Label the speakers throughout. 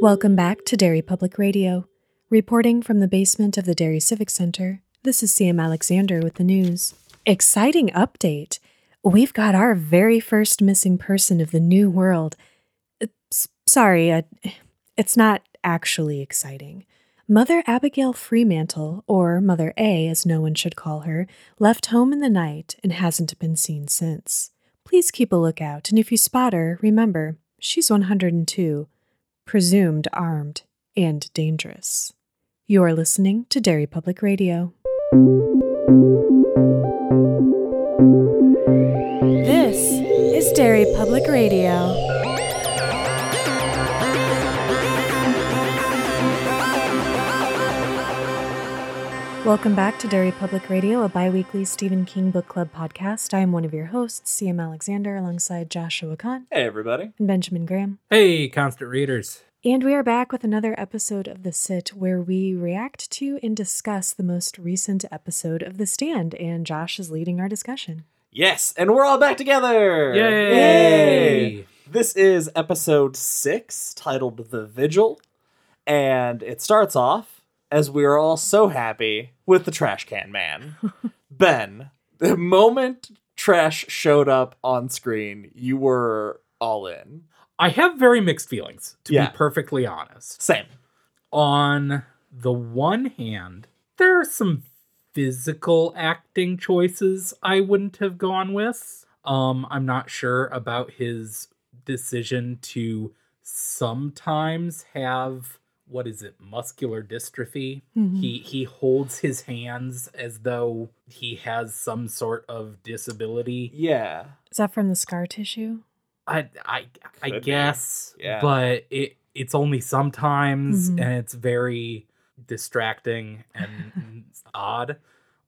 Speaker 1: Welcome back to Derry Public Radio. Reporting from the basement of the Derry Civic Center, this is CM Alexander with the news. Exciting update! We've got our very first missing person of the new world. Uh, s- sorry, uh, it's not actually exciting. Mother Abigail Freemantle, or Mother A as no one should call her, left home in the night and hasn't been seen since. Please keep a lookout, and if you spot her, remember, she's 102 presumed armed and dangerous. You are listening to Derry Public Radio. This is Derry Public Radio. Welcome back to Derry Public Radio, a bi weekly Stephen King Book Club podcast. I am one of your hosts, CM Alexander, alongside Joshua Khan
Speaker 2: Hey, everybody.
Speaker 1: and Benjamin Graham.
Speaker 3: Hey, constant readers.
Speaker 1: And we are back with another episode of The Sit where we react to and discuss the most recent episode of The Stand. And Josh is leading our discussion.
Speaker 2: Yes, and we're all back together.
Speaker 3: Yay!
Speaker 2: This is episode six, titled The Vigil. And it starts off as we are all so happy with the trash can man. ben, the moment trash showed up on screen, you were all in.
Speaker 3: I have very mixed feelings, to
Speaker 2: Yeah.
Speaker 3: be perfectly honest.
Speaker 2: Same.
Speaker 3: On the one hand, there are some physical acting choices I wouldn't have gone with. Um, I'm not sure about his decision to sometimes have what is it, muscular dystrophy.
Speaker 1: Mhm.
Speaker 3: He he holds his hands as though he has some sort of disability.
Speaker 2: Yeah.
Speaker 1: Is that from the scar tissue?
Speaker 3: I I I
Speaker 2: Could
Speaker 3: guess,
Speaker 2: Yeah.
Speaker 3: but it it's only sometimes,
Speaker 1: Mhm.
Speaker 3: and it's very distracting and odd.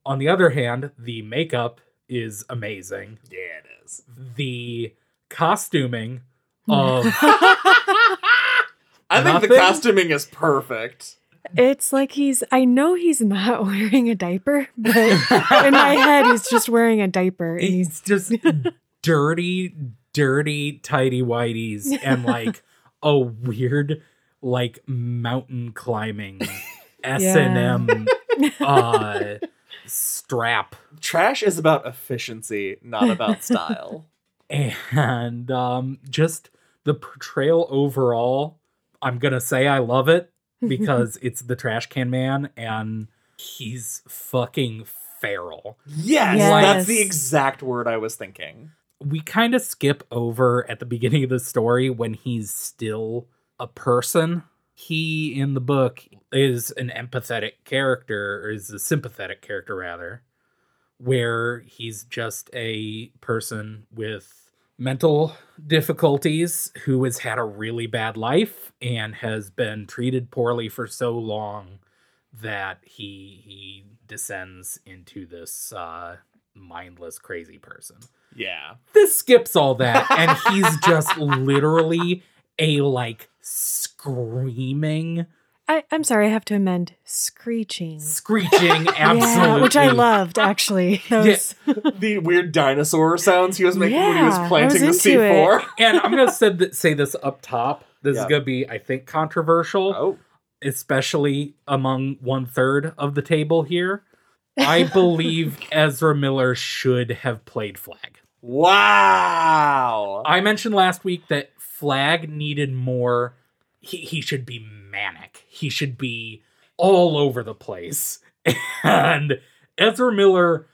Speaker 3: On the other hand, the makeup is amazing.
Speaker 2: Yeah, it is.
Speaker 3: The costuming of
Speaker 2: I think the costuming is perfect.
Speaker 1: It's like he's, I know he's not wearing a diaper, but in my head, he's just wearing a diaper. And
Speaker 3: it's
Speaker 1: he's,
Speaker 3: just dirty, dirty tidy whities and like a weird like mountain climbing S and M uh strap.
Speaker 2: Trash is about efficiency, not about style.
Speaker 3: And um just the portrayal overall, I'm gonna say I love it because it's the trash can man and he's fucking feral.
Speaker 2: Yes,
Speaker 1: Yes.
Speaker 2: that's the exact word I was thinking.
Speaker 3: we kind of skip over at the beginning of the story when he's still a person. He in the book is an empathetic character, or is a sympathetic character rather, where he's just a person with mental difficulties who has had a really bad life and has been treated poorly for so long that he he descends into this uh mindless crazy person
Speaker 2: Yeah.
Speaker 3: this skips all that and he's just literally a like screaming
Speaker 1: I, I'm sorry, I have to amend screeching.
Speaker 3: screeching absolutely
Speaker 1: Yeah, which I loved, actually. That
Speaker 3: Yeah.
Speaker 2: The weird dinosaur sounds he was making when he was
Speaker 1: Yeah, I
Speaker 2: planting
Speaker 1: was
Speaker 2: the
Speaker 1: into it.
Speaker 2: C4.
Speaker 3: and i'm gonna say, th- say this up top this
Speaker 2: Yeah.
Speaker 3: is gonna be i think controversial
Speaker 2: Oh.
Speaker 3: especially among one third of the table here i believe ezra miller should have played flag
Speaker 2: Wow.
Speaker 3: I mentioned last week that Flag needed more. He, he should be manic. He should be all over the place. And Ezra Miller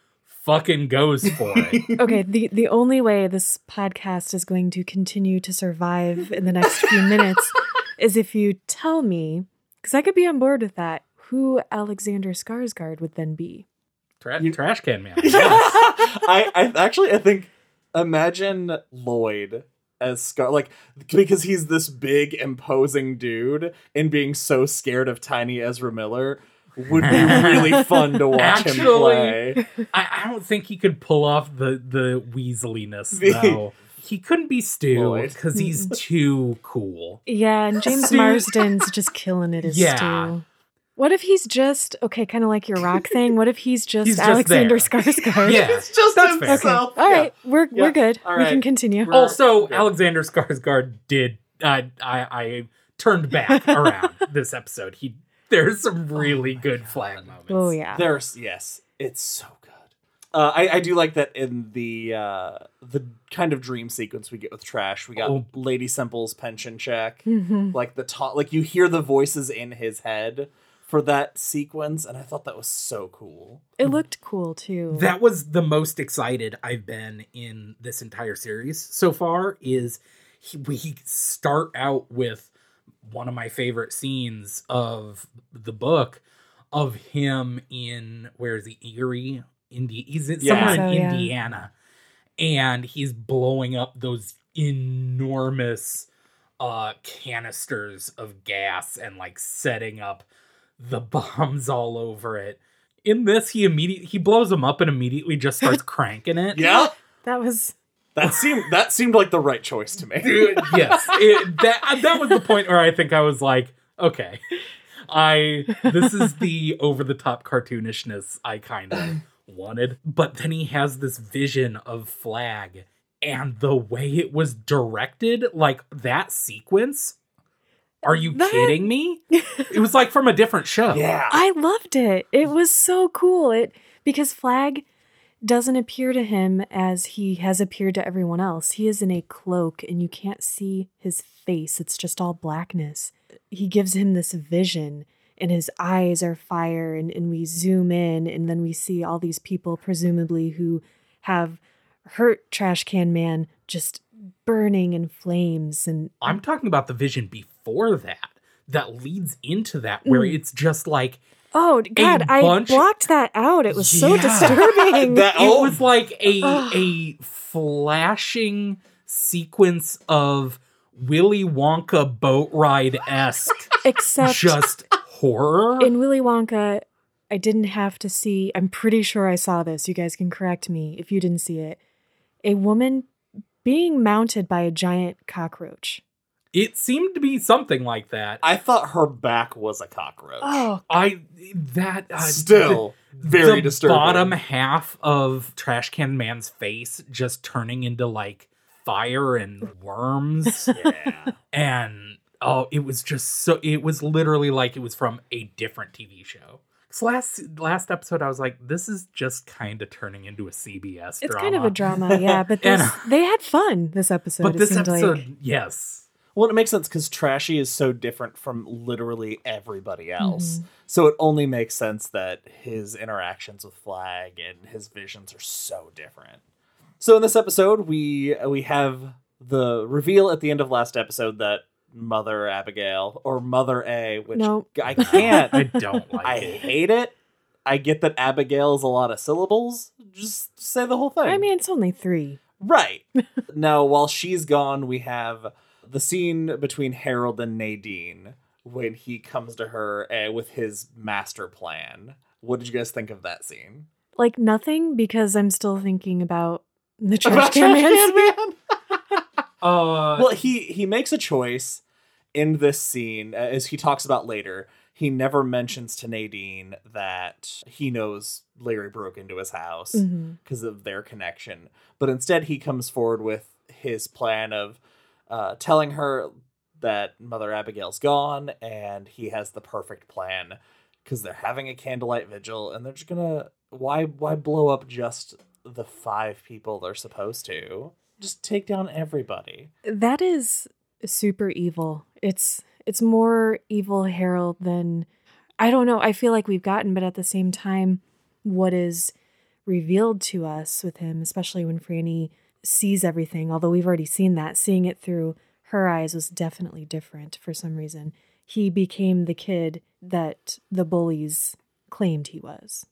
Speaker 3: fucking goes for it.
Speaker 1: okay, the, the only way this podcast is going to continue to survive in the next few minutes is if you tell me, because I could be on board with that, who Alexander Skarsgård would then be.
Speaker 3: Tra-
Speaker 2: You-
Speaker 3: trash can man.
Speaker 2: I, I actually I think imagine Lloyd as Scar like because he's this big imposing dude and being so scared of tiny Ezra Miller would be really fun to watch him
Speaker 3: Actually-
Speaker 2: play.
Speaker 3: I, I don't think he could pull off the the Weasleyness
Speaker 2: The-
Speaker 3: though. He couldn't be Stu because he's too cool.
Speaker 1: Yeah, and James Marsden's just killing it as
Speaker 3: Yeah.
Speaker 1: Stu. What if he's just okay, kind of like your rock thing? What if he's just
Speaker 3: He's just
Speaker 1: Alexander
Speaker 3: there.
Speaker 1: Skarsgård?
Speaker 3: Yeah,
Speaker 2: It's just
Speaker 3: that's fair.
Speaker 1: Okay.
Speaker 2: himself.
Speaker 1: All right, we're
Speaker 2: Yeah.
Speaker 1: we're good.
Speaker 2: All
Speaker 1: We can continue.
Speaker 2: We're-
Speaker 3: Also,
Speaker 2: Yeah.
Speaker 3: Alexander Skarsgård did. Uh, I I turned back around this episode. He there's some really good flag moments.
Speaker 1: Oh yeah.
Speaker 2: There's yes, it's so good. Uh, I, I do like that in the uh, the kind of dream sequence we get with Trash. We got
Speaker 3: Oh.
Speaker 2: Lady Simple's pension check,
Speaker 1: Mhm.
Speaker 2: like the top, like you hear the voices in his head for that sequence, and I thought that was so cool.
Speaker 1: It looked cool too.
Speaker 3: That was the most excited I've been in this entire series so far. Is he, we start out with one of my favorite scenes of the book of him in where is he Erie, Indi- He's in,
Speaker 2: Yeah.
Speaker 3: somewhere
Speaker 1: So,
Speaker 3: in
Speaker 1: yeah.
Speaker 3: Indiana, and he's blowing up those enormous uh canisters of gas and like setting up the bombs all over it. In this, he immediately he blows them up and immediately just starts cranking it.
Speaker 2: Yeah,
Speaker 1: that was
Speaker 2: that seemed that seemed like the right choice to me.
Speaker 3: Dude, yes, it, that that was the point where I think I was like, okay, I this is the over the top cartoonishness I kind of wanted. But then he has this vision of Flag, and the way it was directed, like that sequence. Are you
Speaker 1: That-
Speaker 3: kidding me? It was like from a different show.
Speaker 2: Yeah,
Speaker 1: I loved it. It was so cool. It because Flag doesn't appear to him as he has appeared to everyone else. He is in a cloak and you can't see his face. It's just all blackness. He gives him this vision and his eyes are fire and, and we zoom in and then we see all these people presumably who have hurt Trash Can Man just burning in flames and
Speaker 3: I'm talking about the vision before that that leads into that where
Speaker 1: Mm.
Speaker 3: it's just like
Speaker 1: Oh God! I blocked that out. It was so disturbing.
Speaker 2: That-
Speaker 3: it
Speaker 2: Oh.
Speaker 3: was like a a flashing sequence of Willy Wonka boat ride esque
Speaker 1: Except
Speaker 3: just horror.
Speaker 1: in Willy Wonka, I didn't have to see. I'm pretty sure I saw this. You guys can correct me if you didn't see it. A woman being mounted by a giant cockroach.
Speaker 3: it seemed to be something like that.
Speaker 2: I thought her back was a cockroach.
Speaker 1: Oh,
Speaker 3: I that uh,
Speaker 2: Still
Speaker 3: the,
Speaker 2: very
Speaker 3: the
Speaker 2: disturbing.
Speaker 3: bottom half of Trash Can Man's face just turning into like fire and worms.
Speaker 2: Yeah.
Speaker 3: and oh it was just so it was literally like it was from a different tv show so last last episode i was like this is just kind of turning into a cbs
Speaker 1: it's
Speaker 3: drama
Speaker 1: kind of a drama, yeah. But
Speaker 3: And-
Speaker 1: this, they had fun this episode.
Speaker 3: but this episode
Speaker 1: like.
Speaker 3: yes
Speaker 2: Well, it makes sense because Trashy is so different from literally everybody else.
Speaker 1: Mhm.
Speaker 2: So it only makes sense that his interactions with Flag and his visions are so different. So in this episode, we we have the reveal at the end of last episode that Mother Abigail or Mother A, which
Speaker 1: No.
Speaker 2: I can't.
Speaker 3: i don't like
Speaker 2: I
Speaker 3: it
Speaker 2: hate it. I get that Abigail is a lot of syllables. Just say the whole thing.
Speaker 1: I mean, it's only three.
Speaker 2: Right. now, while she's gone, we have the scene between Harold and Nadine when he comes to her uh, with his master plan. What did you guys think of that scene?
Speaker 1: Like nothing because I'm still thinking about the trash
Speaker 2: About
Speaker 1: can
Speaker 2: Trash
Speaker 1: man.
Speaker 2: Can Man?
Speaker 3: uh
Speaker 2: well, he he makes a choice in this scene as he talks about later. He never mentions to Nadine that he knows Larry broke into his house. Because of their connection. But instead, he comes forward with his plan of uh, telling her that Mother Abigail's gone and he has the perfect plan because they're having a candlelight vigil and they're just gonna why why blow up just the five people they're supposed to just take down everybody
Speaker 1: That is super evil. It's it's more evil Harold than I don't know. I feel like we've gotten, but at the same time, what is revealed to us with him, especially when Franny sees everything, although we've already seen that, seeing it through her eyes was definitely different for some reason. He became the kid that the bullies claimed he was.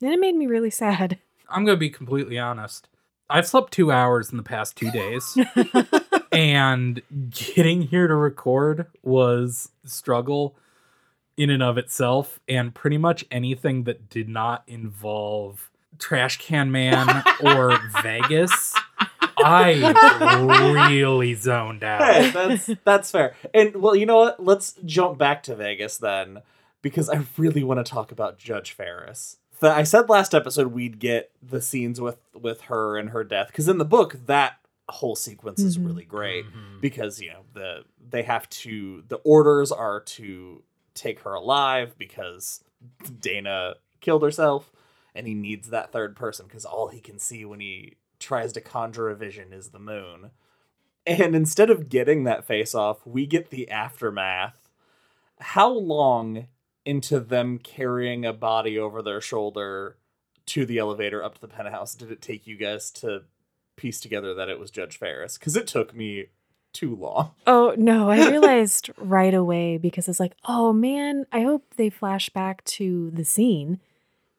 Speaker 1: And it made me really sad.
Speaker 3: i'm gonna be completely honest i've slept two hours in the past two days and getting here to record was struggle in and of itself and pretty much anything that did not involve trash can man or vegas i really zoned
Speaker 2: hey
Speaker 3: out
Speaker 2: that's that's fair. And well you know what? Let's jump back to vegas then because i really want to talk about judge ferris. I said last episode we'd get the scenes with with her and her death because in the book that whole sequence is
Speaker 1: Mhm.
Speaker 2: really great
Speaker 3: Mhm.
Speaker 2: because you know the they have to the orders are to take her alive because Dayna killed herself and he needs that third person because all he can see when he tries to conjure a vision is the moon. And instead of getting that face off, we get the aftermath. How long into them carrying a body over their shoulder to the elevator up to the penthouse did it take you guys to piece together that it was Judge Ferris? Because it took me too long.
Speaker 1: Oh no, I realized right away because it's like, oh man, I hope they flash back to the scene.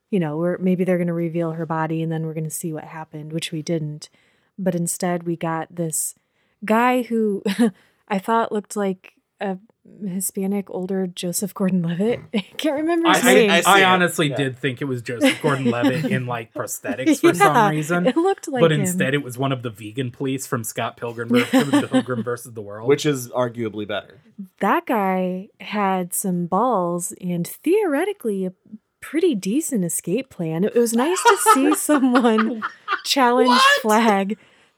Speaker 1: You know, where maybe they're gonna reveal her body and then we're gonna see what happened, which we didn't. But instead we got this guy who I thought looked like a Hispanic older Joseph Gordon Levitt. Mm. I can't remember his
Speaker 3: I,
Speaker 1: name.
Speaker 3: I,
Speaker 2: I
Speaker 3: I honestly
Speaker 2: Yeah.
Speaker 3: did think it was Joseph Gordon-Levitt in like prosthetics for
Speaker 1: Yeah,
Speaker 3: some reason,
Speaker 1: It looked like
Speaker 3: but
Speaker 1: him.
Speaker 3: instead it was one of the vegan police from Scott Pilgrim, ver- Pilgrim versus the World.
Speaker 2: Which is arguably better.
Speaker 1: that guy had some balls and theoretically a pretty decent escape plan. It was nice to see someone challenge
Speaker 2: What?
Speaker 1: Flag.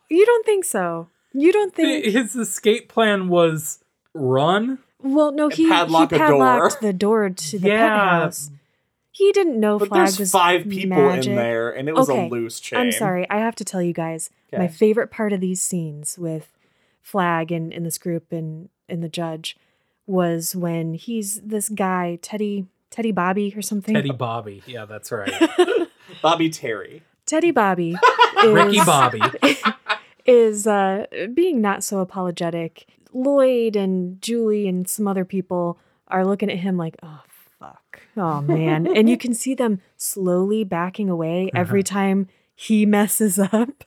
Speaker 1: You don't think so? You don't think?
Speaker 3: his escape plan was run.
Speaker 1: Well, no, he,
Speaker 2: padlock
Speaker 1: he
Speaker 2: a door.
Speaker 1: padlocked the door to the
Speaker 3: Yeah.
Speaker 1: penthouse. He didn't know
Speaker 2: But
Speaker 1: Flag
Speaker 2: there's
Speaker 1: was
Speaker 2: five people
Speaker 1: magic.
Speaker 2: in there, and it was
Speaker 1: Okay,
Speaker 2: a loose chain.
Speaker 1: I'm sorry. I have to tell you guys, my favorite part of these scenes with Flag and, and this group and, in the judge was when he's this guy, Teddy Teddy Bobby or something.
Speaker 3: Teddy Bobby. Yeah, that's right.
Speaker 2: Bobby Terry.
Speaker 1: Teddy Bobby is,
Speaker 3: Ricky Bobby.
Speaker 1: is uh, being not so apologetic. Lloyd and Julie and some other people are looking at him like, oh, fuck. Oh, man. and you can see them slowly backing away uh-huh. every time he messes up.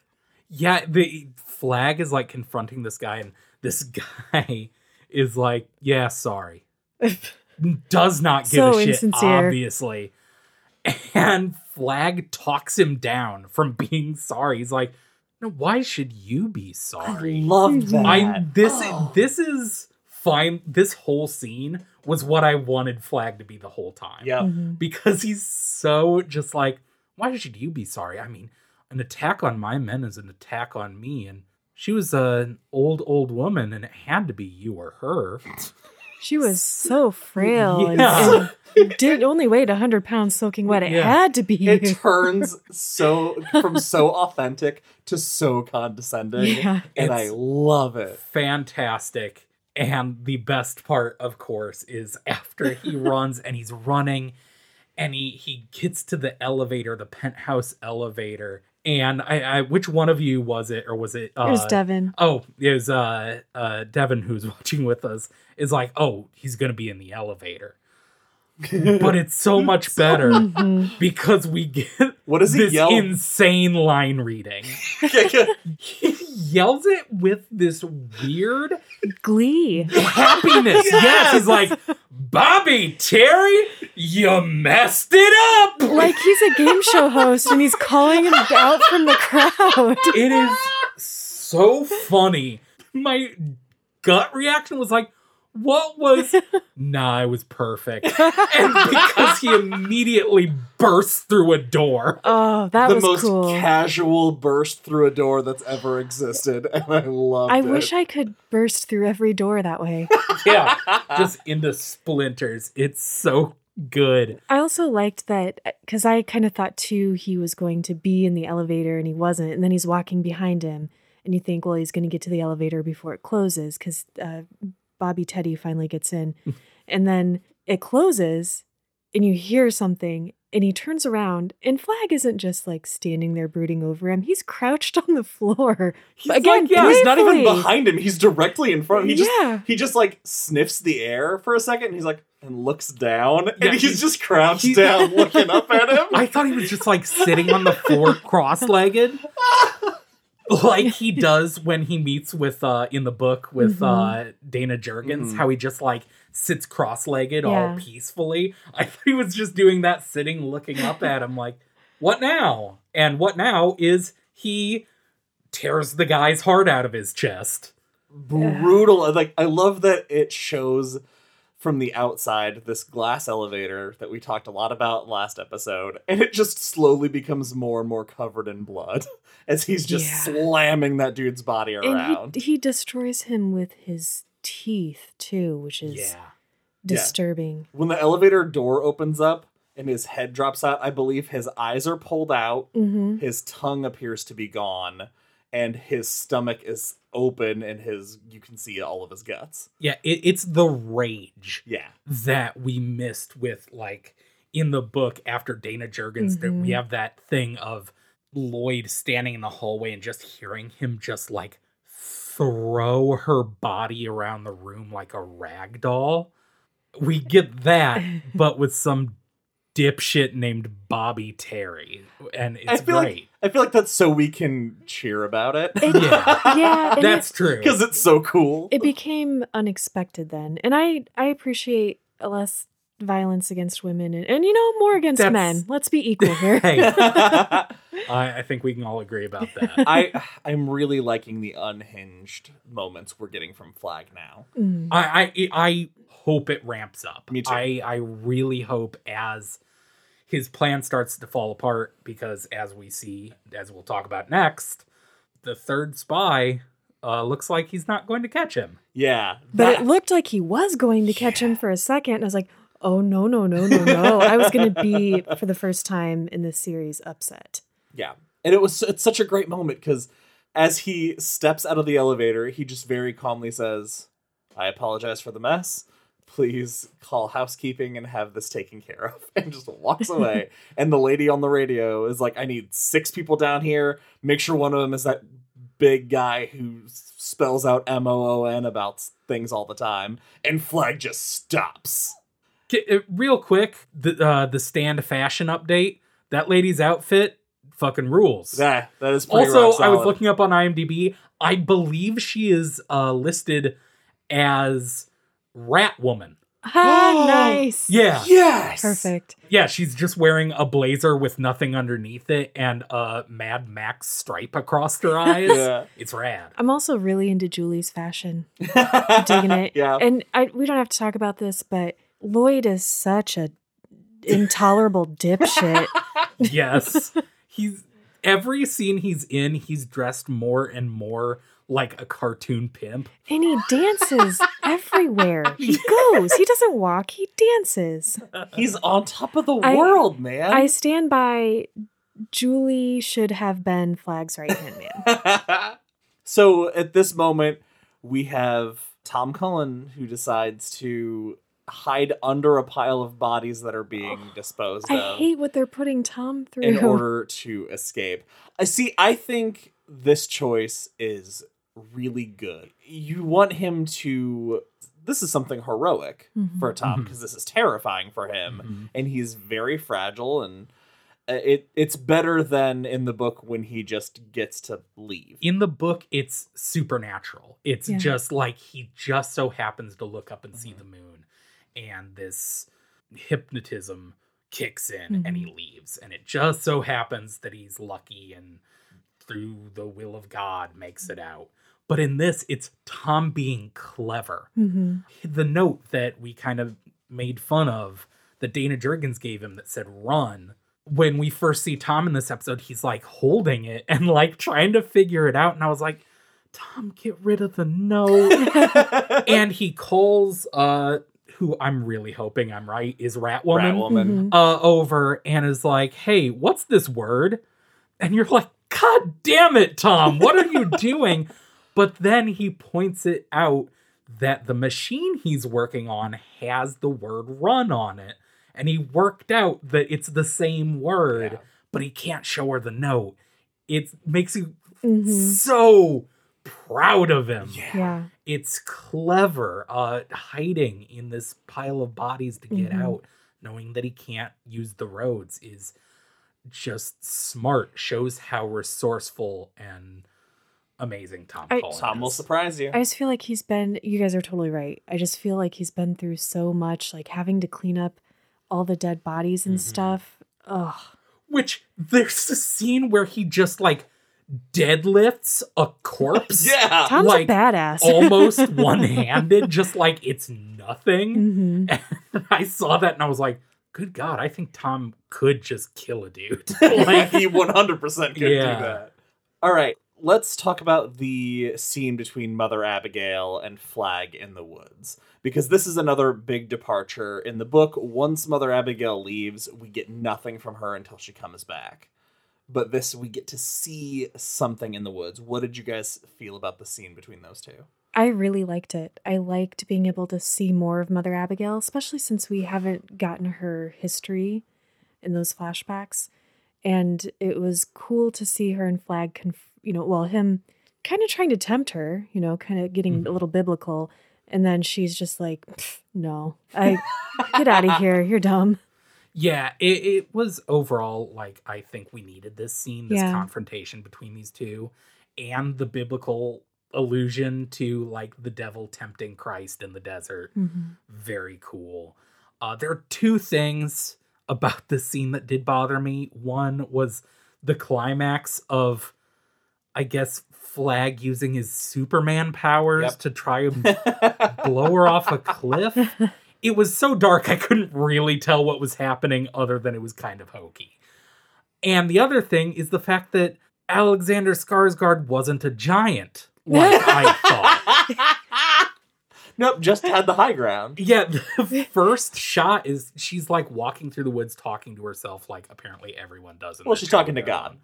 Speaker 3: Yeah, the flag is like confronting this guy, and this guy is like, "Yeah, sorry." Does not give
Speaker 1: So
Speaker 3: a shit,
Speaker 1: insincere.
Speaker 3: obviously. And Flag talks him down from being sorry. He's like, "No, why should you be sorry?
Speaker 2: I love that.
Speaker 3: I this
Speaker 2: Oh.
Speaker 3: this is fine. This whole scene was what I wanted Flag to be the whole time.
Speaker 2: Yep.
Speaker 1: Mhm.
Speaker 3: because he's so just like, why should you be sorry? I mean, an attack on my men is an attack on me, and she was an old old woman, and it had to be you or her.
Speaker 1: She was so frail and-
Speaker 3: Yeah.
Speaker 1: and, did only weighed 100 pounds soaking wet. It
Speaker 3: Yeah.
Speaker 1: had to be.
Speaker 2: It turns so from so authentic to so condescending,
Speaker 1: Yeah.
Speaker 2: and I love it.
Speaker 3: Fantastic. And the best part, of course, is after he runs and he's running and he he gets to the elevator, the penthouse elevator. And I, I which one of you was it, or was it? Uh,
Speaker 1: It was Devin.
Speaker 3: Oh, it was uh, uh, Devin who's watching with us. Is like, oh, he's gonna be in the elevator, but it's so much better because we get
Speaker 2: What does he
Speaker 3: this
Speaker 2: yell?
Speaker 3: insane line reading. he yells it with this weird
Speaker 1: Glee.
Speaker 3: happiness. yes, he's like, Bobby Terry, you messed it up.
Speaker 1: Like he's a game show host and he's calling him out from the crowd.
Speaker 3: It is so funny. My gut reaction was like, what was nah, it was perfect. And because he immediately bursts through a door.
Speaker 1: Oh, that
Speaker 2: the
Speaker 1: was
Speaker 2: most
Speaker 1: cool.
Speaker 2: casual burst through a door that's ever existed, and I love
Speaker 1: I
Speaker 2: it.
Speaker 1: wish I could burst through every door that way.
Speaker 3: Yeah. Just into splinters. It's so good.
Speaker 1: I also liked that because I kind of thought too he was going to be in the elevator and he wasn't. And then he's walking behind him, and you think, well, he's going to get to the elevator before it closes because uh, Bobby Teddy finally gets in. Hmm. and then it closes, and you hear something, and he turns around, and Flag isn't just like standing there brooding over him. He's crouched on the floor.
Speaker 3: He's
Speaker 1: Again,
Speaker 3: like, yeah,
Speaker 2: He's not even behind him. He's directly in front. He just
Speaker 1: Yeah.
Speaker 2: he just like sniffs the air for a second. And he's like and looks down,
Speaker 3: Yeah,
Speaker 2: and he's,
Speaker 3: he's-
Speaker 2: just crouched
Speaker 3: he-
Speaker 2: down, looking up at him.
Speaker 3: I thought he was just like sitting on the floor cross-legged. like he does when he meets with uh in the book with uh Dayna Jurgens,
Speaker 2: Mhm.
Speaker 3: how he just like sits cross-legged all peacefully. I thought he was just doing that sitting looking up at him like, what now? And what now is he tears the guy's heart out of his chest.
Speaker 2: brutal. and, Like I love that it shows from the outside this glass elevator that we talked a lot about last episode, and it just slowly becomes more and more covered in blood as he's just
Speaker 1: Yeah.
Speaker 2: slamming that dude's body around.
Speaker 1: And he, he destroys him with his teeth too, which is
Speaker 3: Yeah.
Speaker 1: disturbing.
Speaker 2: when the elevator door opens up and his head drops out, I believe his eyes are pulled out,
Speaker 1: Mm-hmm.
Speaker 2: his tongue appears to be gone, and his stomach is open and his you can see all of his guts.
Speaker 3: Yeah, it, it's the rage
Speaker 2: Yeah.
Speaker 3: that we missed with like in the book after Dayna Jurgens that we
Speaker 1: Mhm.
Speaker 3: have that thing of Lloyd standing in the hallway and just hearing him just like throw her body around the room like a rag doll. We get that, but with some dipshit named Bobby Terry. And it's
Speaker 2: I feel
Speaker 3: great.
Speaker 2: like I feel like that's so we can cheer about it.
Speaker 3: Yeah.
Speaker 1: yeah, and
Speaker 3: That's true.
Speaker 2: Because it's so cool.
Speaker 1: it became unexpected then, and I I appreciate less violence against women and, and you know more against
Speaker 3: That's-
Speaker 1: men. Let's be equal here.
Speaker 3: Hey.
Speaker 2: I
Speaker 3: I, I think we can all agree about that.
Speaker 2: I I'm really liking the unhinged moments we're getting from Flag now.
Speaker 1: Mm.
Speaker 3: I, I I hope it ramps up.
Speaker 2: Me too.
Speaker 3: I I really hope as his plan starts to fall apart because as we see, as we'll talk about next, the third spy uh, looks like he's not going to catch him.
Speaker 2: Yeah.
Speaker 1: But
Speaker 2: that-
Speaker 1: it looked like he was going to catch him for a second. And I was like, oh no, no, no, no, no. I was gonna be for the first time in this series upset.
Speaker 2: Yeah. And it was it's such a great moment because as he steps out of the elevator, he just very calmly says, I apologize for the mess. Please call housekeeping and have this taken care of. And just walks away. and the lady on the radio is like, I need six people down here. Make sure one of them is that big guy who spells out M O O N about things all the time. And Flag just stops.
Speaker 3: Uh, Real quick, the uh, the stand fashion update. That lady's outfit fucking rules.
Speaker 2: That, that is pretty
Speaker 3: also, I was looking up on IMDb. I believe she is uh, listed as Rat Woman.
Speaker 1: Ah, nice.
Speaker 3: Yeah,
Speaker 2: Yes!
Speaker 1: Perfect.
Speaker 3: yeah. She's just wearing a blazer with nothing underneath it and a Mad Max stripe across her eyes.
Speaker 2: Yeah.
Speaker 3: It's rad.
Speaker 1: I'm also really into Julie's fashion. Digging it.
Speaker 2: Yeah.
Speaker 1: And I we don't have to talk about this, but Lloyd is such a intolerable dipshit.
Speaker 3: Yes, he's every scene he's in. He's dressed more and more like a cartoon pimp.
Speaker 1: And he dances everywhere. He goes. He doesn't walk, he dances.
Speaker 2: He's on top of the
Speaker 1: I-
Speaker 2: world, man.
Speaker 1: I stand by Julie should have been Flag's right hand man.
Speaker 2: so at this moment, we have Tom Cullen who decides to hide under a pile of bodies that are being oh, disposed
Speaker 1: I
Speaker 2: of
Speaker 1: hate what they're putting Tom through.
Speaker 2: in order to escape. I see. I think this choice is really good. You want him to. This is something heroic
Speaker 1: Mhm.
Speaker 2: for Tom because this is terrifying for him.
Speaker 3: Mhm.
Speaker 2: and he's very fragile and uh, it it's better than in the book when he just gets to leave.
Speaker 3: In the book, it's supernatural. It's
Speaker 1: Yeah.
Speaker 3: just like he just so happens to look up and see the moon, and this hypnotism kicks in and he leaves. And it just so happens that he's lucky and through the will of God makes it out. But in this, it's Tom being clever.
Speaker 1: Mhm.
Speaker 3: The note that we kind of made fun of that Dayna Jurgens gave him that said run. When we first see Tom in this episode, he's like holding it and like trying to figure it out. And I was like, Tom, get rid of the note. and he calls uh who I'm really hoping I'm right is Rat Woman
Speaker 2: Ratwoman.
Speaker 1: Mhm.
Speaker 3: uh over and is like, "Hey, what's this word?" And you're like, "God damn it, Tom. What are you doing?" But then he points it out that the machine he's working on has the word run on it. And he worked out that it's the same word,
Speaker 2: Yeah.
Speaker 3: but he can't show her the note. It makes you
Speaker 1: Mhm.
Speaker 3: so proud of him.
Speaker 1: Yeah.
Speaker 3: It's clever, uh, hiding in this pile of bodies to get
Speaker 1: Mhm.
Speaker 3: out, knowing that he can't use the roads is just smart. Shows how resourceful and amazing Tom
Speaker 1: I-
Speaker 3: Cullen
Speaker 2: Tom will surprise you.
Speaker 1: I just feel like he's been you guys are totally right. I just feel like he's been through so much, like having to clean up all the dead bodies and
Speaker 3: Mhm.
Speaker 1: stuff. Ugh.
Speaker 3: Which there's a scene where he just like deadlifts a corpse
Speaker 2: Yeah.
Speaker 1: Tom's
Speaker 3: like,
Speaker 1: a badass.
Speaker 3: almost one-handed just like it's nothing
Speaker 1: Mhm.
Speaker 3: and i saw that and i was like good god i think tom could just kill a dude like
Speaker 2: he 100% could
Speaker 3: Yeah.
Speaker 2: do that. All right, let's talk about the scene between Mother Abigail and Flag in the woods because this is another big departure in the book. Once Mother Abigail leaves, we get nothing from her until she comes back. But this we get to see something in the woods. What did you guys feel about the scene between those two?
Speaker 1: I really liked it. I liked being able to see more of Mother Abigail, especially since we haven't gotten her history in those flashbacks. And it was cool to see her and Flag, conf- you know, well, him kind of trying to tempt her, you know, kind of getting a little biblical. And then she's just like, no, I get out of here. You're dumb.
Speaker 3: Yeah, it, it was overall like I think we needed this scene, this
Speaker 1: Yeah.
Speaker 3: confrontation between these two, and the biblical allusion to like the devil tempting Christ in the desert. Very cool. Uh, there are two things about this scene that did bother me. One was the climax of, I guess, Flag using his Superman powers
Speaker 2: Yep.
Speaker 3: to try and blow her off a cliff. It was so dark I couldn't really tell what was happening other than it was kind of hokey. And the other thing is the fact that Alexander Skarsgård wasn't a giant like I thought.
Speaker 2: nope, just had the high ground.
Speaker 3: Yeah, the first shot is she's like walking through the woods talking to herself like apparently everyone does. in
Speaker 2: Well, she's talking to God.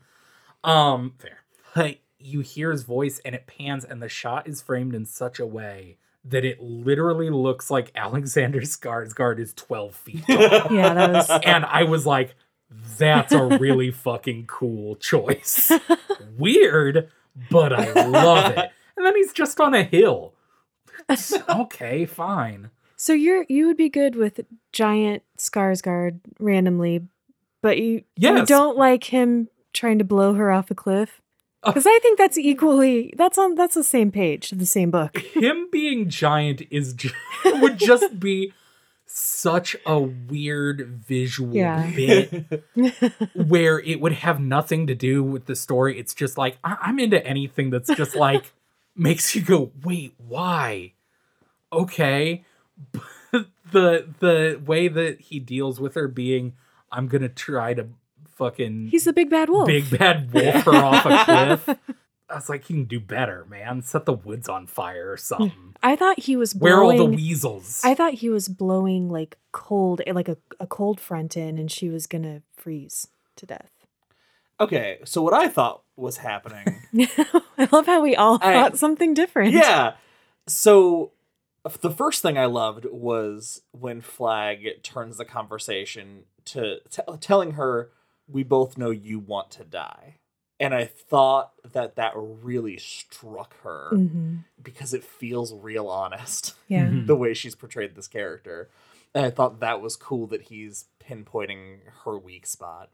Speaker 3: Um, fair. Like you hear his voice and it pans and the shot is framed in such a way that it literally looks like Alexander Skarsgård is 12 feet tall.
Speaker 1: Yeah, that was.
Speaker 3: and I was like, that's a really fucking cool choice. Weird, but I love it. And then he's just on a hill. okay, fine.
Speaker 1: So you're you would be good with giant Skarsgård randomly, but you, you don't like him trying to blow her off a cliff.
Speaker 3: Uh.
Speaker 1: Because I think that's equally that's on that's the same page, the same book.
Speaker 3: Him being giant is ju- would just be such a weird visual
Speaker 1: Yeah.
Speaker 3: bit where it would have nothing to do with the story. It's just like I- I'm into anything that's just like makes you go, wait, why? Okay, but the the way that he deals with her being, I'm gonna try to fucking
Speaker 1: He's the big bad wolf.
Speaker 3: big bad wolf her off a cliff. I was like, you can do better, man. Set the woods on fire or something.
Speaker 1: I thought he was
Speaker 3: Where are
Speaker 1: blowing.
Speaker 3: all the weasels?
Speaker 1: I thought he was blowing like cold, eh, like a, a cold front in, and she was gonna freeze to death.
Speaker 2: Okay, so what I thought was happening
Speaker 1: I love how we all
Speaker 2: I-
Speaker 1: thought something different.
Speaker 2: yeah. So the first thing I loved was when Flag turns the conversation to t- telling her, "We both know you want to die," and I thought that that really struck her
Speaker 1: hmm
Speaker 2: because it feels real honest
Speaker 1: Yeah.
Speaker 3: Mhm.
Speaker 2: the way she's portrayed this character, and I thought that was cool that he's pinpointing her weak spot.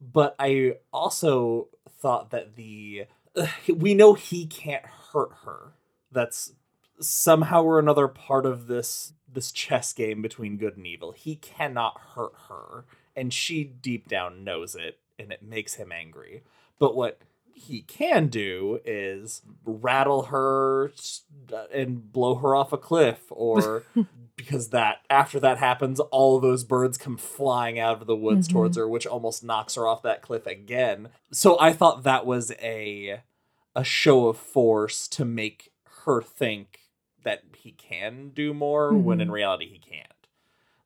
Speaker 2: But I also thought that the we know he can't hurt her. That's somehow or another part of this this chess game between good and evil. He cannot hurt her, and she deep down knows it, and it makes him angry. But what he can do is rattle her and blow her off a cliff or because that after that happens all those birds come flying out of the woods
Speaker 1: Mhm.
Speaker 2: towards her which almost knocks her off that cliff again so i thought that was a a show of force to make her think that he can do more when in
Speaker 1: Mhm.
Speaker 2: reality he can't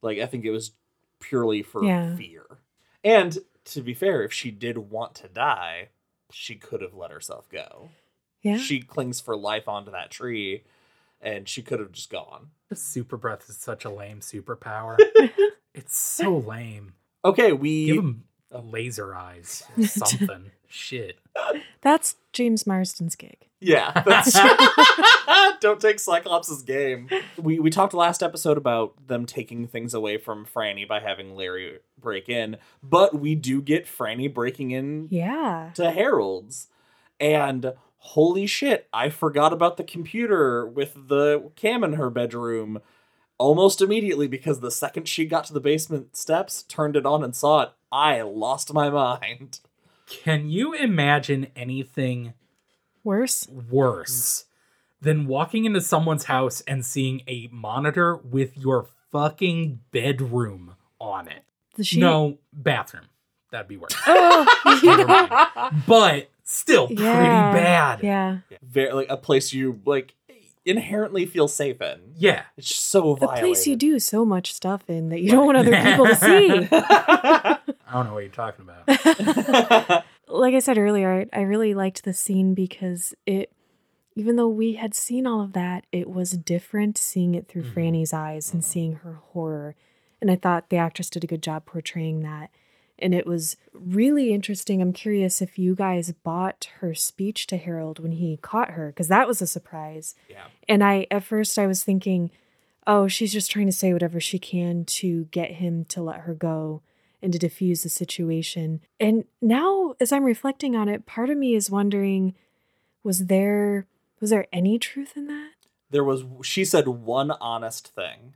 Speaker 2: like i think it was purely for
Speaker 1: Yeah.
Speaker 2: fear and to be fair if she did want to die she could have let herself go
Speaker 1: Yeah.
Speaker 2: she clings for life onto that tree and she could have just gone
Speaker 3: super breath is such a lame superpower. it's so lame.
Speaker 2: okay we
Speaker 3: Give him laser eyes, something. Shit.
Speaker 1: That's James Marsden's gig.
Speaker 2: Yeah, that's don't take Cyclops' game. We we talked last episode about them taking things away from Franny by having Larry break in, but we do get Franny breaking in
Speaker 1: Yeah.
Speaker 2: to Harold's, and holy shit, I forgot about the computer with the cam in her bedroom. Almost immediately, because the second she got to the basement steps, turned it on and saw it, I lost my mind.
Speaker 3: Can you imagine anything
Speaker 1: Worse?
Speaker 3: worse than walking into someone's house and seeing a monitor with your fucking bedroom on it?
Speaker 1: She-
Speaker 3: No, bathroom. That'd be worse.
Speaker 1: Oh, you
Speaker 3: Never
Speaker 1: know.
Speaker 3: mind. but still pretty
Speaker 1: Yeah,
Speaker 3: bad.
Speaker 1: Yeah.
Speaker 2: Very like a place you like inherently feel safe in.
Speaker 3: Yeah.
Speaker 2: It's just so
Speaker 1: The
Speaker 2: violated.
Speaker 1: place you do so much stuff in that you don't want other people to see.
Speaker 3: I don't know what you're talking about.
Speaker 1: like I said earlier, I, I really liked the scene because it, even though we had seen all of that, it was different seeing it through
Speaker 3: Mhm.
Speaker 1: Franny's eyes and seeing her horror. And I thought the actress did a good job portraying that. And it was really interesting. I'm curious if you guys bought her speech to Harold when he caught her, because that was a surprise.
Speaker 2: yeah.
Speaker 1: And I, at first, I was thinking, oh, she's just trying to say whatever she can to get him to let her go and to diffuse the situation. And now, as I'm reflecting on it, part of me is wondering, was there was there any truth in that?
Speaker 2: There was she said one honest thing,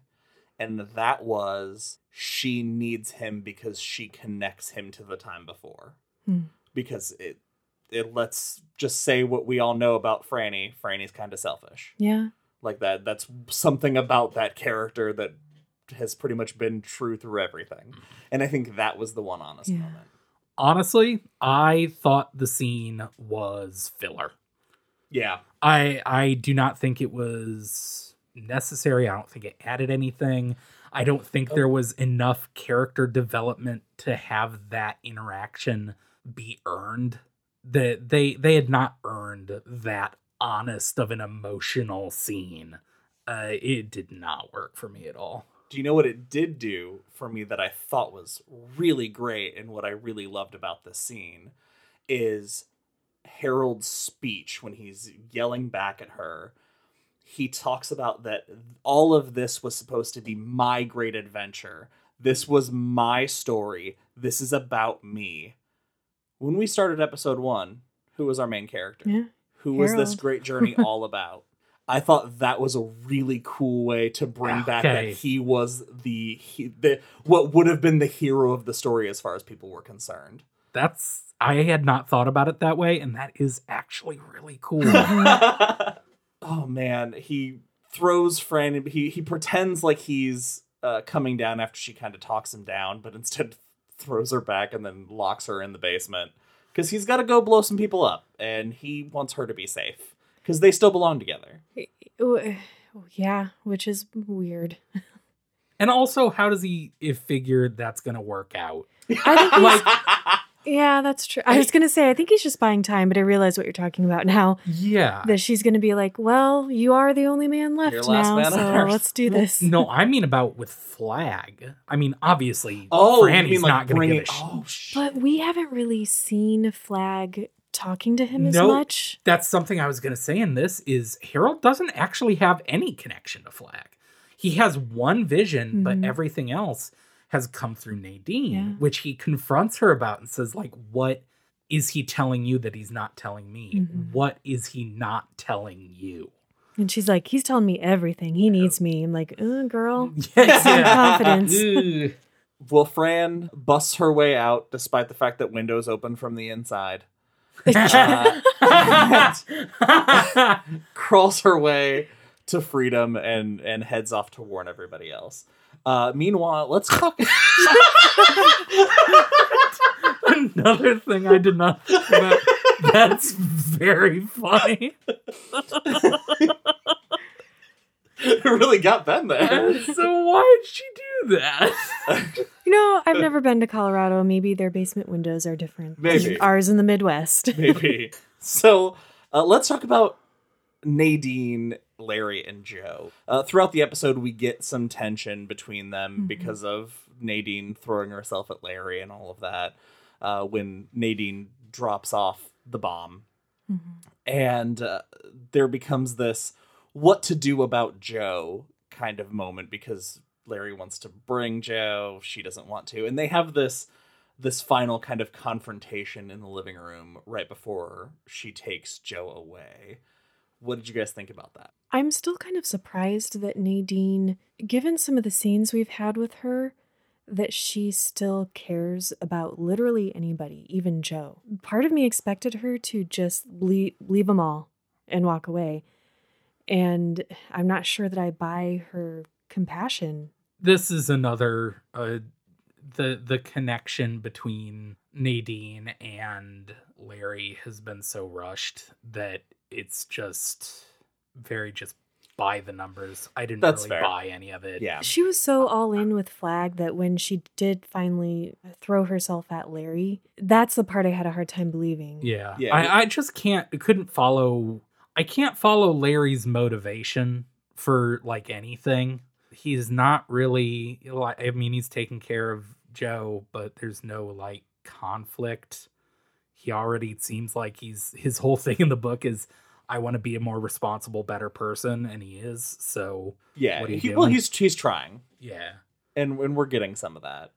Speaker 2: and that was she needs him because she connects him to the time before.
Speaker 1: Hmm.
Speaker 2: Because it it lets just say what we all know about Franny. Franny's kind of selfish.
Speaker 1: Yeah.
Speaker 2: Like that that's something about that character that has pretty much been true through everything. And I think that was the one honest
Speaker 1: Yeah.
Speaker 2: moment.
Speaker 3: Honestly, I thought the scene was filler.
Speaker 2: Yeah.
Speaker 3: I I do not think it was necessary. I don't think it added anything. I don't think there was enough character development to have that interaction be earned. That they they had not earned that honest of an emotional scene. Uh, it did not work for me at all.
Speaker 2: Do you know what it did do for me that I thought was really great and what I really loved about this scene is Harold's speech when he's yelling back at her. He talks about that all of this was supposed to be my great adventure. This was my story. This is about me. When we started episode one, who was our main character?
Speaker 1: Yeah.
Speaker 2: Who was this great journey all about? I thought that was a really cool way to bring back that he was the, he, the what would have been the hero of the story as far as people were concerned.
Speaker 3: That's I had not thought about it that way, and that is actually really cool.
Speaker 2: oh man, he throws Fran. He he pretends like he's uh, coming down after she kind of talks him down, but instead throws her back and then locks her in the basement because he's got to go blow some people up, and he wants her to be safe because they still belong together.
Speaker 1: Yeah, which is weird.
Speaker 3: and also, how does he figure that's gonna work out?
Speaker 1: I think
Speaker 3: Like
Speaker 1: Yeah, that's true. I was going to say, I think he's just buying time, but I realize what you're talking about now.
Speaker 3: Yeah.
Speaker 1: That she's going to be like, well, you are the only man left
Speaker 2: You're last
Speaker 1: now,
Speaker 2: man
Speaker 1: so let's do this.
Speaker 3: No, I mean about with Flag. I mean, obviously,
Speaker 2: Oh,
Speaker 3: Franny's
Speaker 2: mean, like,
Speaker 3: not going to give a sh-
Speaker 2: Oh, shit.
Speaker 1: But we haven't really seen Flag talking to him as much.
Speaker 3: That's something I was going to say in this is Harold doesn't actually have any connection to Flag. He has one vision,
Speaker 1: Mhm.
Speaker 3: but everything else has come through Nadine,
Speaker 1: Yeah.
Speaker 3: which he confronts her about and says like, "What is he telling you that he's not telling me?
Speaker 1: Mhm.
Speaker 3: What is he not telling you?"
Speaker 1: And she's like, he's telling me everything. He needs me. I'm like, uh, girl.
Speaker 3: Yes,
Speaker 1: Some
Speaker 3: yeah.
Speaker 1: confidence.
Speaker 3: Ugh.
Speaker 2: Well, Fran busts her way out despite the fact that windows open from the inside. crawls her way to freedom and and heads off to warn everybody else. Uh, meanwhile, let's talk.
Speaker 3: Another thing I did not think about. That's very funny.
Speaker 2: it really got Ben there.
Speaker 3: so why did she do that?
Speaker 1: You know, I've never been to Colorado. Maybe their basement windows are different. than
Speaker 2: Maybe.
Speaker 1: Ours in the Midwest.
Speaker 2: Maybe. So uh, let's talk about Nadine, Larry, and Joe. Uh, throughout the episode, we get some tension between them
Speaker 1: Mhm.
Speaker 2: because of Nadine throwing herself at Larry and all of that. Uh, when Nadine drops off the bomb
Speaker 1: Mhm.
Speaker 2: and uh, there becomes this what to do about Joe kind of moment because Larry wants to bring Joe, she doesn't want to, and they have this this final kind of confrontation in the living room right before she takes Joe away. What did you guys think about that?
Speaker 1: I'm still kind of surprised that Nadine, given some of the scenes we've had with her, that she still cares about literally anybody, even Joe. Part of me expected her to just leave, leave them all and walk away. And I'm not sure that I buy her compassion.
Speaker 3: This is another uh, the the connection between Nadine and Larry has been so rushed that it's just very just by the numbers. I didn't
Speaker 2: That's
Speaker 3: really
Speaker 2: fair.
Speaker 3: buy any of it.
Speaker 2: Yeah.
Speaker 1: She was so all in with Flag that when she did finally throw herself at Larry, that's the part I had a hard time believing.
Speaker 3: Yeah.
Speaker 2: Yeah.
Speaker 3: I, I just can't couldn't follow I can't follow Larry's motivation for like anything. He's not really like I mean he's taking care of Joe, but there's no like conflict. He already seems like he's his whole thing in the book is I want to be a more responsible, better person, and he is. So
Speaker 2: Yeah.
Speaker 3: What are you
Speaker 2: he- well, he's he's trying,
Speaker 3: yeah.
Speaker 2: and and we're getting some of that.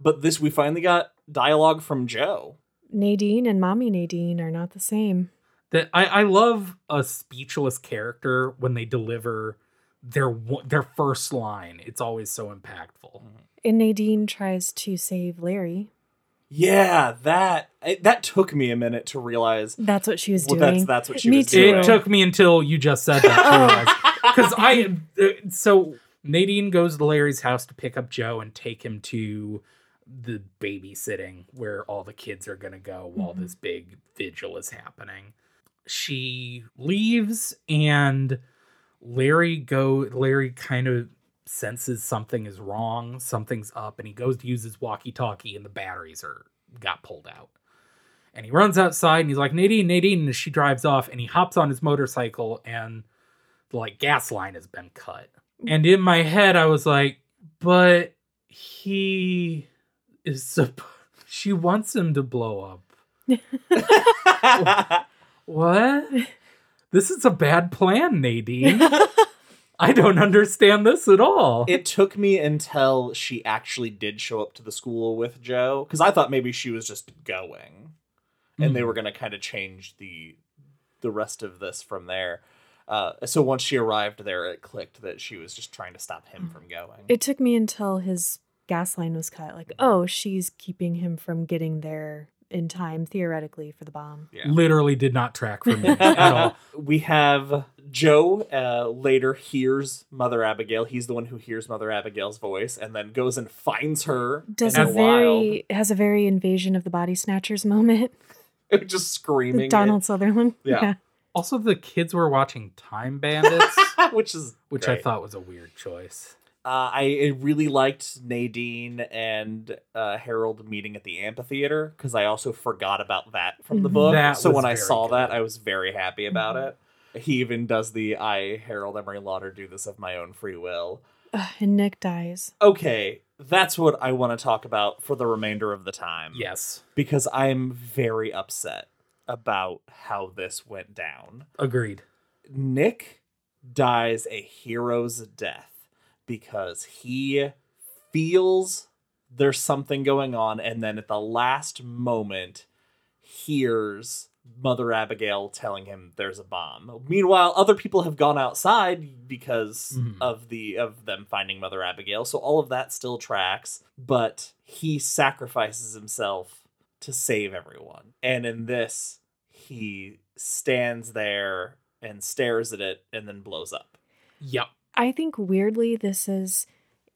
Speaker 2: But this, we finally got dialogue from Joe.
Speaker 1: Nadine and Mommy Nadine are not the same.
Speaker 3: that I, I love a speechless character when they deliver their their first line. It's always so impactful. Mm-hmm.
Speaker 1: And Nadine tries to save Larry.
Speaker 2: Yeah, that I- that took me a minute to realize.
Speaker 1: That's what she was
Speaker 2: Well,
Speaker 1: doing.
Speaker 2: that's that's what she
Speaker 1: Me
Speaker 2: was
Speaker 1: too.
Speaker 2: doing.
Speaker 3: It took me until you just said that because I uh, so Nadine goes to Larry's house to pick up Joe and take him to the babysitting where all the kids are gonna go while
Speaker 1: Mhm.
Speaker 3: this big vigil is happening. She leaves and Larry go Larry kind of senses something is wrong, something's up, and he goes to use his walkie-talkie and the batteries are got pulled out. And he runs outside and he's like, Nadine, Nadine, and she drives off and he hops on his motorcycle and the like gas line has been cut. And in my head, I was like, but he is supp- she wants him to blow up. What? This is a bad plan, Nadine. I don't understand this at all.
Speaker 2: it took me until she actually did show up to the school with Joe because I thought maybe she was just going, and they
Speaker 3: Mhm.
Speaker 2: were going to kind of change the the rest of this from there. Uh, so once she arrived there, it clicked that she was just trying to stop him from going.
Speaker 1: It took me until his gas line was cut. Like, oh, she's keeping him from getting there in time, theoretically, for the bomb.
Speaker 2: yeah.
Speaker 3: literally did not track for me at all.
Speaker 2: we have Joe uh, later hears Mother Abigail. He's the one who hears Mother Abigail's voice and then goes and finds her.
Speaker 1: Does
Speaker 2: in
Speaker 1: a
Speaker 2: the wild,
Speaker 1: very has a very invasion of the body snatchers moment.
Speaker 2: just screaming.
Speaker 1: Donald Sutherland.
Speaker 2: Yeah.
Speaker 3: Also, the kids were watching Time Bandits,
Speaker 2: which is
Speaker 3: which I thought was a weird choice.
Speaker 2: Uh, I I really liked Nadine and uh, Harold meeting at the amphitheater because I also forgot about that from the
Speaker 1: Mhm.
Speaker 2: book.
Speaker 3: That
Speaker 2: so when I
Speaker 3: very
Speaker 2: saw that. I was very happy about
Speaker 1: Mhm.
Speaker 2: it. He even does the I, Harold Emery Lauder, do this of my own free will.
Speaker 1: Ugh, and Nick dies.
Speaker 2: Okay, that's what I want to talk about for the remainder of the time.
Speaker 3: Yes,
Speaker 2: Because I'm very upset about how this went down.
Speaker 3: agreed.
Speaker 2: Nick dies a hero's death because he feels there's something going on and then at the last moment hears Mother Abigail telling him there's a bomb. Meanwhile, other people have gone outside because
Speaker 3: Mhm.
Speaker 2: of the of them finding Mother Abigail. So all of that still tracks, but he sacrifices himself to save everyone. And in this, he stands there and stares at it and then blows up.
Speaker 3: Yep.
Speaker 1: I think weirdly this is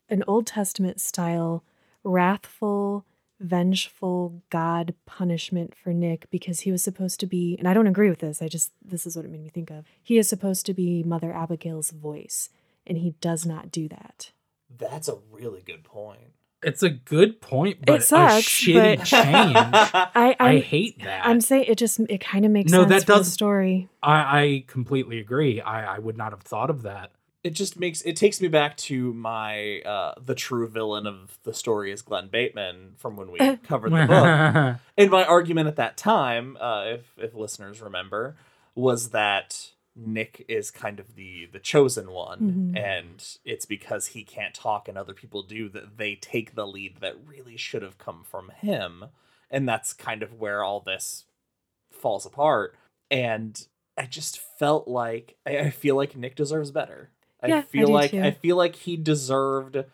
Speaker 1: an Old Testament style wrathful, vengeful God punishment for Nick because he was supposed to be and I don't agree with this. I just this is what it made me think of. He is supposed to be Mother Abigail's voice and he does not do that.
Speaker 2: That's a really good point.
Speaker 3: It's a good point, but it
Speaker 1: sucks,
Speaker 3: a shitty
Speaker 1: but-
Speaker 3: change.
Speaker 1: I
Speaker 3: I
Speaker 1: I'm,
Speaker 3: hate that.
Speaker 1: I'm saying it just it kind of makes
Speaker 3: No,
Speaker 1: sense
Speaker 3: that
Speaker 1: for the
Speaker 3: does-
Speaker 1: story.
Speaker 3: I, I completely agree. I, I would not have thought of that.
Speaker 2: It just makes it takes me back to my uh the true villain of the story is Glen Bateman from when we covered the book. And my argument at that time, uh, if if listeners remember, was that Nick is kind of the the chosen one,
Speaker 1: Mhm.
Speaker 2: and it's because he can't talk and other people do that they take the lead that really should have come from him, and that's kind of where all this falls apart. And I just felt like I, I feel like Nick deserves better.
Speaker 1: Yeah, I
Speaker 2: I feel
Speaker 1: do
Speaker 2: like
Speaker 1: too.
Speaker 2: I feel like he deserved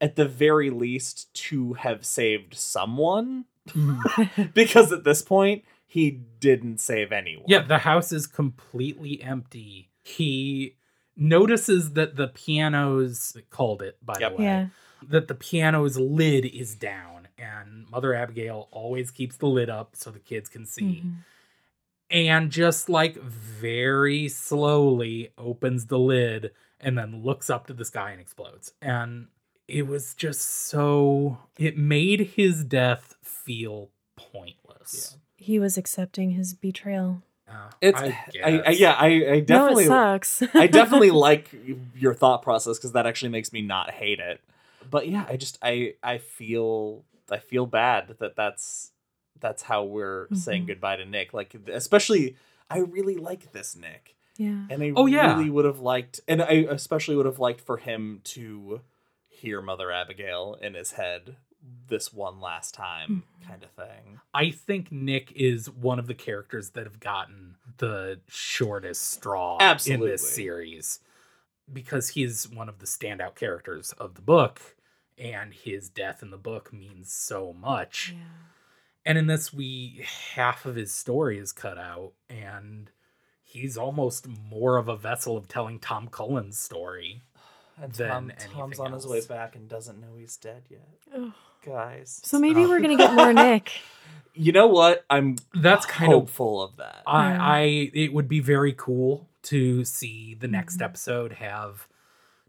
Speaker 2: at the very least to have saved someone because at this point he didn't save anyone.
Speaker 3: Yeah, the house is completely empty. He notices that the piano's called it, by
Speaker 2: Yep.
Speaker 3: the way.
Speaker 1: Yeah.
Speaker 3: That the piano's lid is down, and Mother Abigail always keeps the lid up so the kids can see.
Speaker 1: Mhm.
Speaker 3: And just like very slowly opens the lid and then looks up to the sky and explodes. And it was just so it made his death feel pointless.
Speaker 1: He was accepting his betrayal.
Speaker 3: Uh,
Speaker 2: It's
Speaker 3: I
Speaker 2: I, I, yeah, I, I definitely
Speaker 1: no, it sucks.
Speaker 2: I definitely like your thought process because that actually makes me not hate it. But yeah, I just I I feel I feel bad that that's that's how we're saying
Speaker 1: Mhm.
Speaker 2: goodbye to Nick. Like especially I really like this Nick.
Speaker 1: Yeah.
Speaker 2: And I
Speaker 3: Oh, yeah.
Speaker 2: really would have liked and I especially would have liked for him to hear Mother Abigail in his head this one last time
Speaker 1: Mhm.
Speaker 2: kind of thing.
Speaker 3: I think Nick is one of the characters that have gotten the shortest straw in this series because he's one of the standout characters of the book and his death in the book means so much.
Speaker 1: Yeah.
Speaker 3: And in this we half of his story is cut out and he's almost more of a vessel of telling Tom Cullen's story.
Speaker 2: And
Speaker 3: Than
Speaker 2: Tom, Tom's
Speaker 3: anything
Speaker 2: on his way back and doesn't know he's dead yet.
Speaker 1: Ugh.
Speaker 2: Guys.
Speaker 1: So maybe
Speaker 3: Oh.
Speaker 1: we're gonna get more Nick.
Speaker 2: You know what? I'm
Speaker 3: That's kind of
Speaker 2: hopeful of that.
Speaker 3: I,
Speaker 1: Yeah.
Speaker 3: I it would be very cool to see the next
Speaker 1: Mhm.
Speaker 3: episode have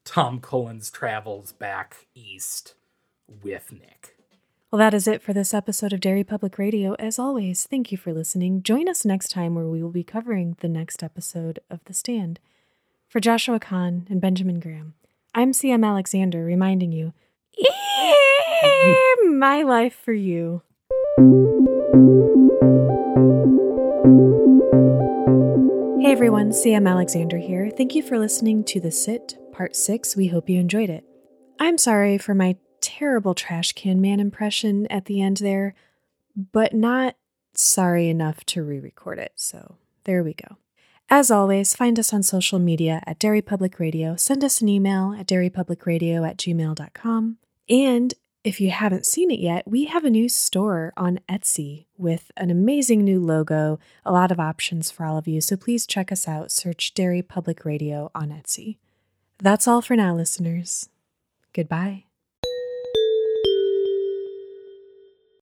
Speaker 3: Tom Cullen's travels back east with Nick.
Speaker 1: Well, that is it for this episode of Derry Public Radio. As always, thank you for listening. Join us next time where we will be covering the next episode of The Stand. For Joshua Kahn and Benjamin Graham, I'm CM Alexander reminding you, my life for you. Hey everyone, CM Alexander here. Thank you for listening to The Sit, Part 6. We hope you enjoyed it. I'm sorry for my terrible trash can man impression at the end there, but not sorry enough to re record it. So there we go. As always, find us on social media at Derry Public Radio. Send us an email at derrypublicradio at gmail.com. And if you haven't seen it yet, we have a new store on Etsy with an amazing new logo, a lot of options for all of you. So please check us out. Search Derry Public Radio on Etsy. That's all for now, listeners. Goodbye.